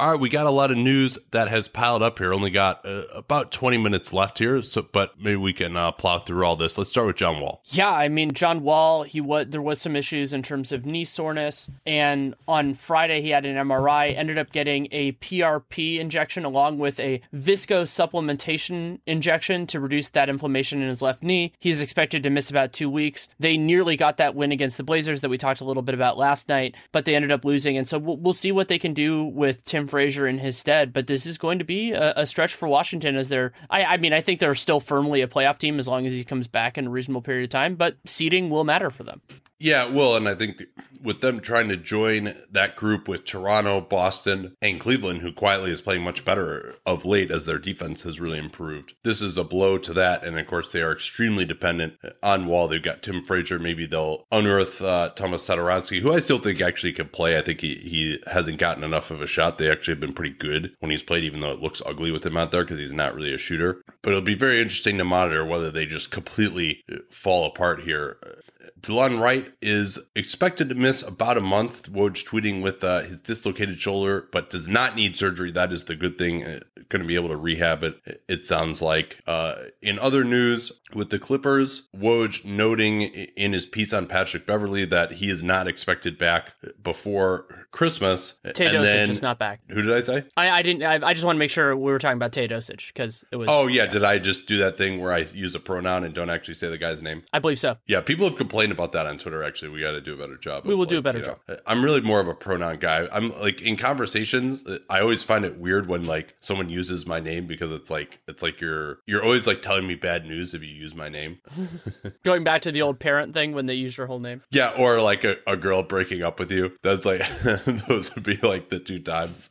All right, we got a lot of news that has piled up here. Only got uh, about 20 minutes left here, so but maybe we can uh, plow through all this. Let's start with John Wall.
Yeah, I mean John Wall, he was there was some issues in terms of knee soreness, and on Friday he had an MRI. Ended up getting a PRP injection along with a visco supplementation injection to reduce that inflammation in his left knee. He's expected to miss about two weeks. They nearly got that win against the Blazers that we talked a little bit about last night, but they ended up losing, and so we'll, we'll see what they can do with Tim Frazier in his stead. But this is going to be a, a stretch for Washington as they're. I, I, mean, I think they're still firmly a playoff team as long as he comes back in a reasonable period of time. But seeding will matter for them.
Yeah, well, and I think with them trying to join that group with Toronto, Boston, and Cleveland, who quietly is playing much better of late as their defense has really improved, this is a blow to that. And of course, they are extremely dependent on Wall. They've got Tim Frazier. Maybe they'll unearth uh, Thomas Satoransky, who I still think actually can play. I think he, he hasn't gotten enough of a shot. They actually have been pretty good when he's played, even though it looks ugly with him out there because he's not really a shooter. But it'll be very interesting to monitor whether they just completely fall apart here Delon Wright is expected to miss about a month. Woj tweeting with uh, his dislocated shoulder, but does not need surgery. That is the good thing. Uh, going to be able to rehab it. It sounds like. Uh, in other news, with the Clippers, Woj noting in his piece on Patrick Beverley that he is not expected back before Christmas.
Teodosic is not back.
Who did I say?
I, I didn't. I, I, just want to make sure we were talking about Teodosic because it was.
Oh yeah. yeah, did I just do that thing where I use a pronoun and don't actually say the guy's name?
I believe so.
Yeah, people have complained about that on Twitter. Actually, we got to do a better job.
We will like, do a better job.
Know, I'm really more of a pronoun guy. I'm like in conversations. I always find it weird when like someone uses my name because it's like it's like you're you're always like telling me bad news if you use my name. *laughs*
Going back to the old parent thing when they use your whole name.
Yeah, or like a, a girl breaking up with you. That's like *laughs* those would be like the two times.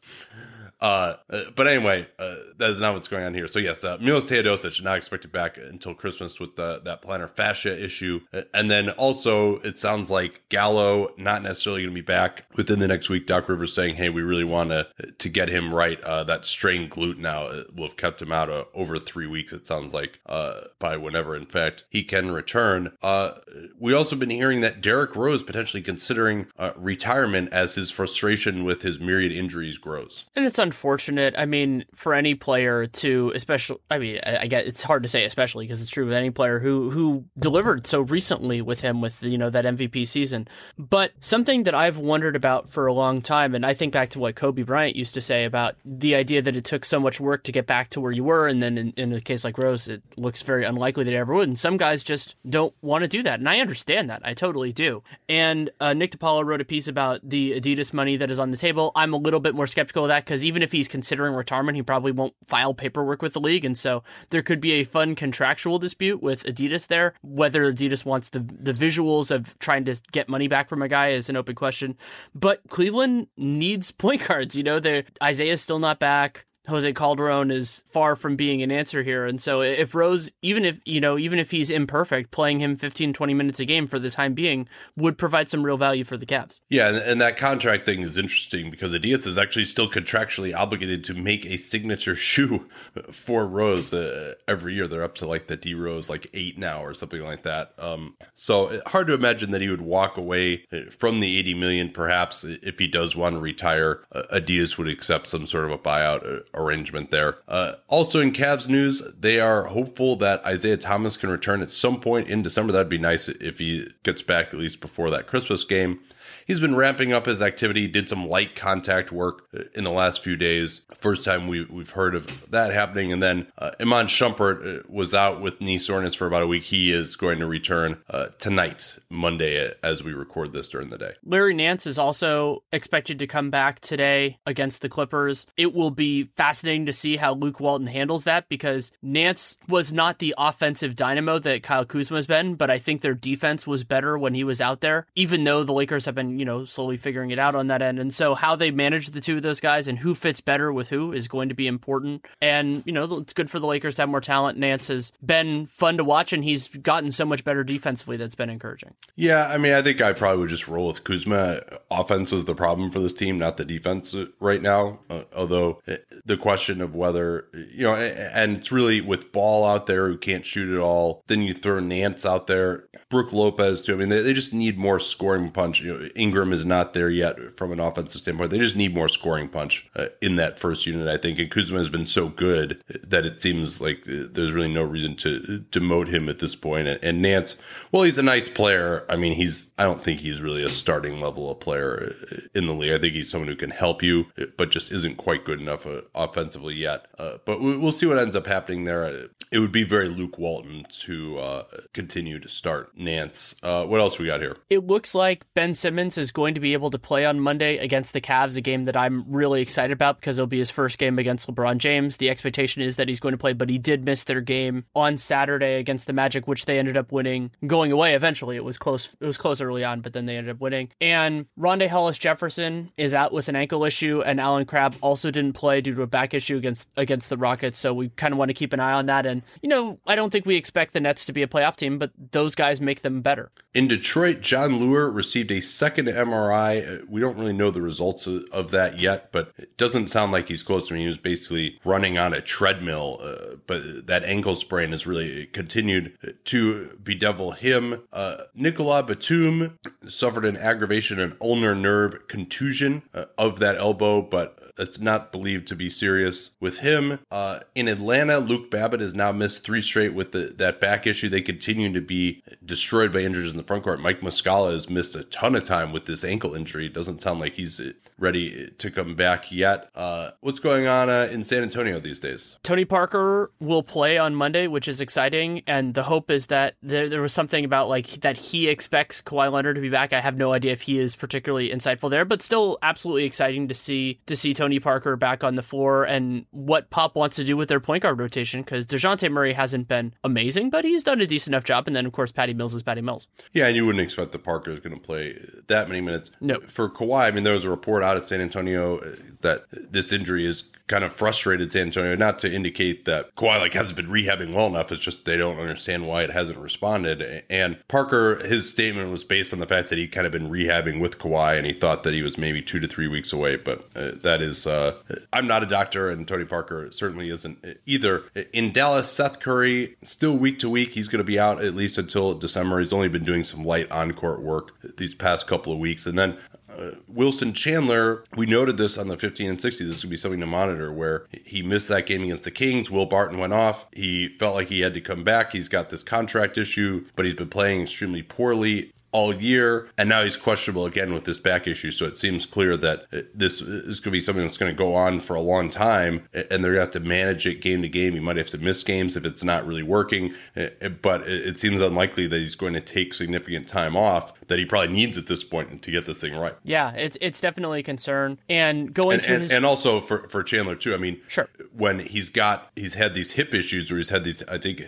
Uh, uh, but anyway, uh, that is not what's going on here. So yes, uh, Milos Teodosic not expected back until Christmas with the, that plantar fascia issue, uh, and then also it sounds like Gallo not necessarily going to be back within the next week. Doc Rivers saying, "Hey, we really want to to get him right." Uh, that strained glute now will have kept him out uh, over three weeks. It sounds like uh, by whenever, in fact, he can return. Uh, we also been hearing that Derrick Rose potentially considering uh, retirement as his frustration with his myriad injuries grows.
And it's unfortunate. I mean, for any player to, especially, I mean, I, I it's hard to say, especially because it's true with any player who who delivered so recently with him with you know that MVP season. But something that I've wondered about for a long time, and I think back to what Kobe Bryant used to say about the idea that it took so much work to get back to where you were, and then in, in a case like Rose, it looks very unlikely that it ever would. And some guys just don't want to do that, and I understand that. I totally do. And uh, Nick DePaula wrote a piece about the Adidas money that is on the table. I'm a little bit more skeptical of that because even if he's considering retirement, he probably won't file paperwork with the league. And so there could be a fun contractual dispute with Adidas there. Whether Adidas wants the, the visuals of trying to get money back from a guy is an open question. But Cleveland needs point *laughs* guards. You know, Isaiah's still not back. Jose Calderon is far from being an answer here. And so if Rose, even if, you know, even if he's imperfect, playing him 15, 20 minutes a game for the time being would provide some real value for the Cavs.
Yeah. And, and that contract thing is interesting because Adidas is actually still contractually obligated to make a signature *laughs* shoe for Rose uh, every year. They're up to like the D Rose, like eight now or something like that. Um, so uh, hard to imagine that he would walk away uh, from the 80 million, perhaps if he does want to retire. Uh, Adidas would accept some sort of a buyout arrangement there. Uh, also in Cavs news, they are hopeful that Isaiah Thomas can return at some point in December. That'd be nice if he gets back at least before that Christmas game. he's been ramping up his activity. Did some light contact work in the last few days. First time we we've heard of that happening. And then uh, Iman Shumpert uh, was out with knee soreness for about a week. He is going to return uh, tonight, Monday, as we record this during the day.
Larry Nance is also expected to come back today against the Clippers. It will be fascinating to see how Luke Walton handles that because Nance was not the offensive dynamo that Kyle Kuzma has been, but I think their defense was better when he was out there, even though the Lakers have been, you know, slowly figuring it out on that end. And so how they manage the two of those guys and who fits better with who is going to be important. And, you know, it's good for the Lakers to have more talent. Nance has been fun to watch and he's gotten so much better defensively that's been encouraging.
Yeah, I mean, I think I probably would just roll with Kuzma. Offense is the problem for this team, not the defense right now. Uh, although the question of whether, you know, and it's really with Ball out there who can't shoot at all, then you throw Nance out there, Brook Lopez too. I mean, they, they just need more scoring punch. You know, Ingram is not there yet from an offensive standpoint. They just need more scoring punch uh, in that first unit, I think. And Kuzma has been so good that it seems like uh, there's really no reason to demote him at this point. And, and Nance, well, he's a nice player. I mean, he's I don't think he's really a starting level of player uh, in the league. I think he's someone who can help you, but just isn't quite good enough uh, offensively yet. Uh, but we'll see what ends up happening there. It would be very Luke Walton to uh, continue to start Nance. what else we got here?
It looks like Ben Simmons is going to be able to play on Monday against the Cavs, a game that I'm really excited about because it'll be his first game against LeBron James. The expectation is that he's going to play, but he did miss their game on Saturday against the Magic, which they ended up winning, going away eventually. It was close. It was close early on, but then they ended up winning. And Rondae Hollis Jefferson is out with an ankle issue, and Allen Crabbe also didn't play due to a back issue against against the Rockets. So we kind of want to keep an eye on that. And you know, I don't think we expect the Nets to be a playoff team, but those guys make them better.
In Detroit, Jon Leuer received a second MRI. We don't really know the results of that yet, but it doesn't sound like he's close. I mean, he was basically running on a treadmill, uh, but that ankle sprain has really continued to bedevil him. Uh, Nicolas Batum suffered an aggravation and ulnar nerve contusion uh, of that elbow, but that's not believed to be serious with him. Uh, in Atlanta, Luke Babbitt has now missed three straight with the, that back issue. They continue to be destroyed by injuries in the front court. Mike Muscala has missed a ton of time with this ankle injury. It doesn't sound like he's ready to come back yet. Uh, what's going on uh, in San Antonio these days?
Tony Parker will play on Monday, which is exciting. And the hope is that there, there was something about like that he expects Kawhi Leonard to be back. I have no idea if he is particularly insightful there, but still absolutely exciting to see to see Tony Parker back on the floor and what Pop wants to do with their point guard rotation because Dejounte Murray hasn't been amazing, but he's done a decent enough job. And then, of course, Patty Mills is Patty Mills.
Yeah, and you wouldn't expect the Parker is going to play that many minutes.
No.
For Kawhi, I mean, there was a report out of San Antonio that this injury is kind of frustrated San Antonio, not to indicate that Kawhi like hasn't been rehabbing well enough. It's just they don't understand why it hasn't responded. And Parker, his statement was based on the fact that he'd kind of been rehabbing with Kawhi, and he thought that he was maybe two to three weeks away. But uh, that is, uh, I'm not a doctor, and Tony Parker certainly isn't either. In Dallas, Seth Curry still week to week. He's going to be out at least until December. He's only been doing some light on court work these past couple of weeks, and then uh, Wilson Chandler, we noted this on the 15 and 60. This would be something to monitor where he missed that game against the Kings. Will Barton went off. He felt like he had to come back. He's got this contract issue, but he's been playing extremely poorly all year, and now he's questionable again with this back issue. So it seems clear that uh, this is going to be something that's going to go on for a long time, and they're going to have to manage it game to game. He might have to miss games if it's not really working, uh, uh, but it seems unlikely that he's going to take significant time off that he probably needs at this point to get this thing right.
Yeah, it's it's definitely a concern, and going
and,
to
and,
his...
and also for for Chandler too. I mean,
sure,
when he's got he's had these hip issues or he's had these, I think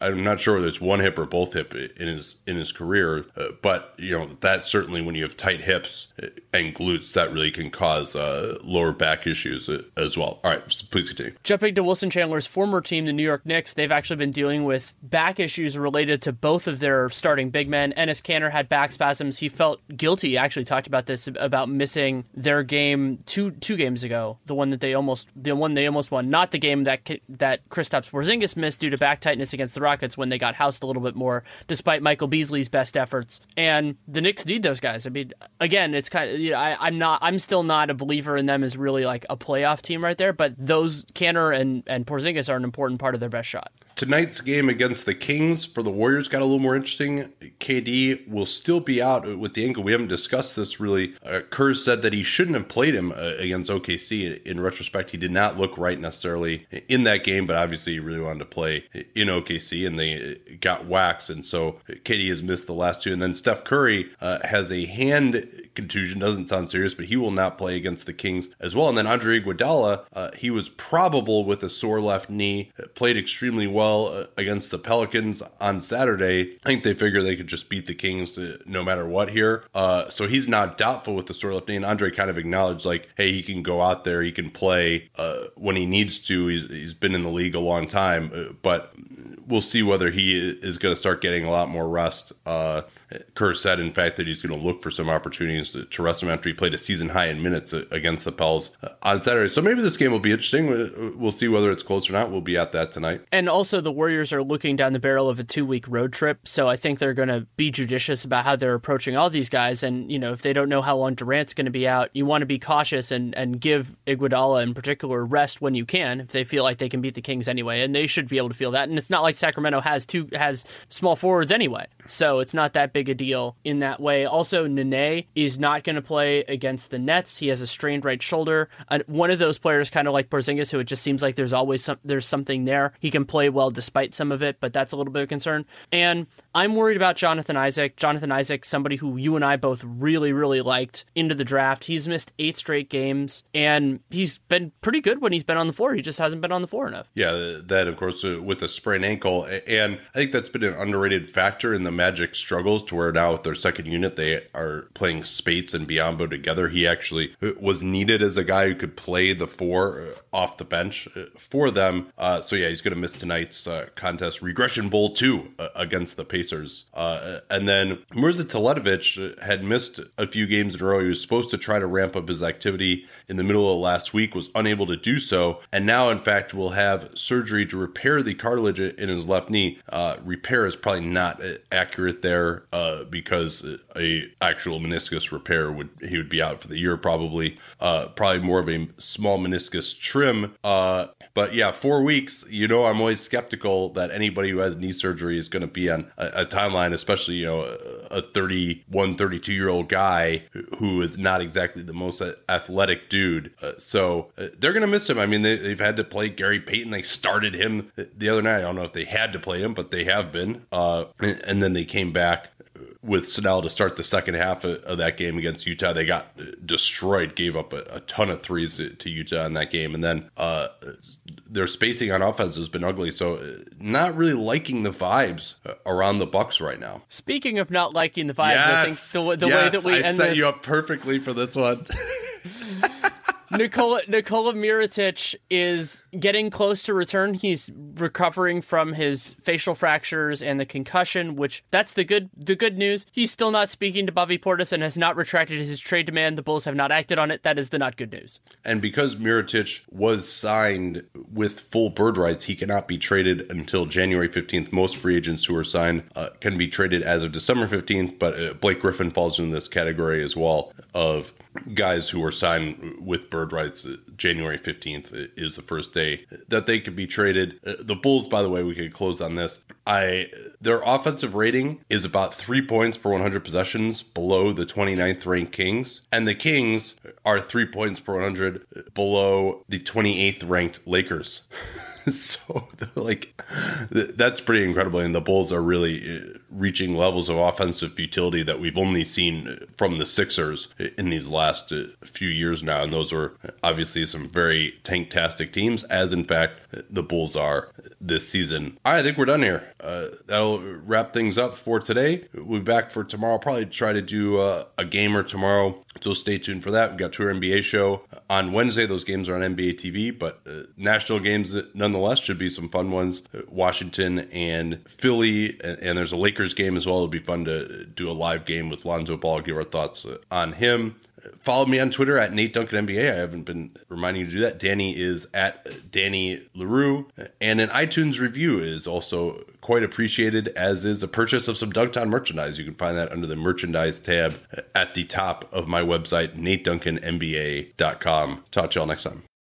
I'm not sure whether it's one hip or both hip in his in his career, uh, but you know that certainly when you have tight hips and glutes, that really can cause uh, lower back issues uh, as well. All right, so please continue.
Jumping to Wilson Chandler's former team, the New York Knicks, they've actually been dealing with back issues related to both of their starting big men. Enes Kanter had back spasms. He felt guilty. He actually talked about this about missing their game two two games ago. The one that they almost the one they almost won, not the game that that Kristaps Porzingis missed due to back tightness against the Rockets when they got housed a little bit more, despite Michael Beasley's best efforts. The Knicks need those guys. I mean, again, it's kind of you know, I, I'm not I'm still not a believer in them as really like a playoff team right there, but those Kanter and and Porzingis are an important part of their best shot.
Tonight's game against the Kings for the Warriors got a little more interesting. KD will still be out with the ankle. We haven't discussed this really. Uh, Kerr said that he shouldn't have played him uh, against OKC. In retrospect, he did not look right necessarily in that game, but obviously he really wanted to play in OKC and they got waxed. And so KD has missed the last two. And then Steph Curry uh, has a hand contusion. Doesn't sound serious, but he will not play against the Kings as well. And then Andre Iguodala, uh, he was probable with a sore left knee, played extremely well uh, against the Pelicans on Saturday. I think they figured they could just beat the Kings uh, no matter what here. Uh, so he's not doubtful with the sore left knee. And Andre kind of acknowledged, like, hey, he can go out there, he can play uh, when he needs to. He's, he's been in the league a long time, uh, but we'll see whether he is going to start getting a lot more rest. Uh, Kerr said, in fact, that he's going to look for some opportunities to, to rest him after he played a season high in minutes against the Pels uh, on Saturday. So maybe this game will be interesting. We'll see whether it's close or not. We'll be at that tonight.
And also, the Warriors are looking down the barrel of a two week road trip. So I think they're going to be judicious about how they're approaching all these guys. And, you know, if they don't know how long Durant's going to be out, you want to be cautious and, and give Iguodala in particular rest when you can if they feel like they can beat the Kings anyway. And they should be able to feel that. And it's not like Sacramento has two has small forwards anyway. So it's not that big a deal in that way. Also, Nene is not going to play against the Nets. He has a strained right shoulder. Uh, one of those players, kind of like Porzingis, who it just seems like there's always some, there's something there. He can play well despite some of it, but that's a little bit of concern. And I'm worried about Jonathan Isaac. Jonathan Isaac, somebody who you and I both really, really liked into the draft. He's missed eight straight games, and he's been pretty good when he's been on the floor. He just hasn't been on the floor enough.
Yeah, that of course uh, with a sprained ankle, and I think that's been an underrated factor in the Magic struggles to where now with their second unit they are playing Speights and Biyombo together. He actually uh, was needed as a guy who could play the four uh, off the bench for them. Uh, so yeah, he's going to miss tonight's uh, contest, Regression Bowl two uh, against the Pacers. and then Mirza Teletovic had missed a few games in a row. He was supposed to try to ramp up his activity in the middle of last week, was unable to do so, and now in fact will have surgery to repair the cartilage in his left knee. repair is probably not accurate there uh, because a actual meniscus repair would he would be out for the year probably. Uh, probably more of a small meniscus trim. Uh, but yeah, four weeks. You know, I'm always skeptical that anybody who has knee surgery is going to be on a, a, timeline, especially you know a 31, 32 year old guy who is not exactly the most athletic dude. Uh, so uh, they're going to miss him. I mean, they, have had to play Gary Payton. They started him the other night. I don't know if they had to play him, but they have been. Uh, and, and then they came back with Snell to start the second half of, of, that game against Utah. They got destroyed, gave up a, a ton of threes to, to, Utah in that game, and then uh, their spacing on offense has been ugly. So, uh, not really liking the vibes around the Bucks right now.
Speaking of not liking the vibes, yes, I think the, the
yes,
way that we
I
end
set
this...
you up perfectly for this one. *laughs* *laughs*
Nikola Nikola Mirotic is getting close to return. He's recovering from his facial fractures and the concussion, which that's the good the good news. He's still not speaking to Bobby Portis and has not retracted his trade demand. The Bulls have not acted on it. That is the not good news.
And because Mirotic was signed with full bird rights, he cannot be traded until January 15th. Most free agents who are signed uh, can be traded as of December 15th, but uh, Blake Griffin falls in this category as well of guys who are signed with bird rights January 15th is the first day that they could be traded. Uh, the Bulls, by the way, we could close on this. I their offensive rating is about 3 points per 100 possessions below the 29th ranked Kings, and the Kings are 3 points per 100 below the 28th ranked Lakers. *laughs* so like that's pretty incredible and the bulls are really uh, reaching levels of offensive futility that we've only seen from the sixers in these last uh, few years now and those are obviously some very tanktastic teams as in fact the bulls are this season i think we're done here uh, that'll wrap things up for today we'll be back for tomorrow probably try to do uh, a gamer tomorrow so stay tuned for that. We've got Tour NBA show on Wednesday. Those games are on NBA TV, but uh, national games nonetheless should be some fun ones. Uh, Washington and Philly, and, and, there's a Lakers game as well. It'll be fun to do a live game with Lonzo Ball. Give our thoughts uh, on him. Follow me on Twitter at Nate Duncan NBA. I haven't been reminding you to do that. Danny is at Danny Leroux. And an iTunes review is also quite appreciated, as is a purchase of some Dunktown merchandise. You can find that under the merchandise tab at the top of my website, nateduncannba.com. Talk to y'all next time.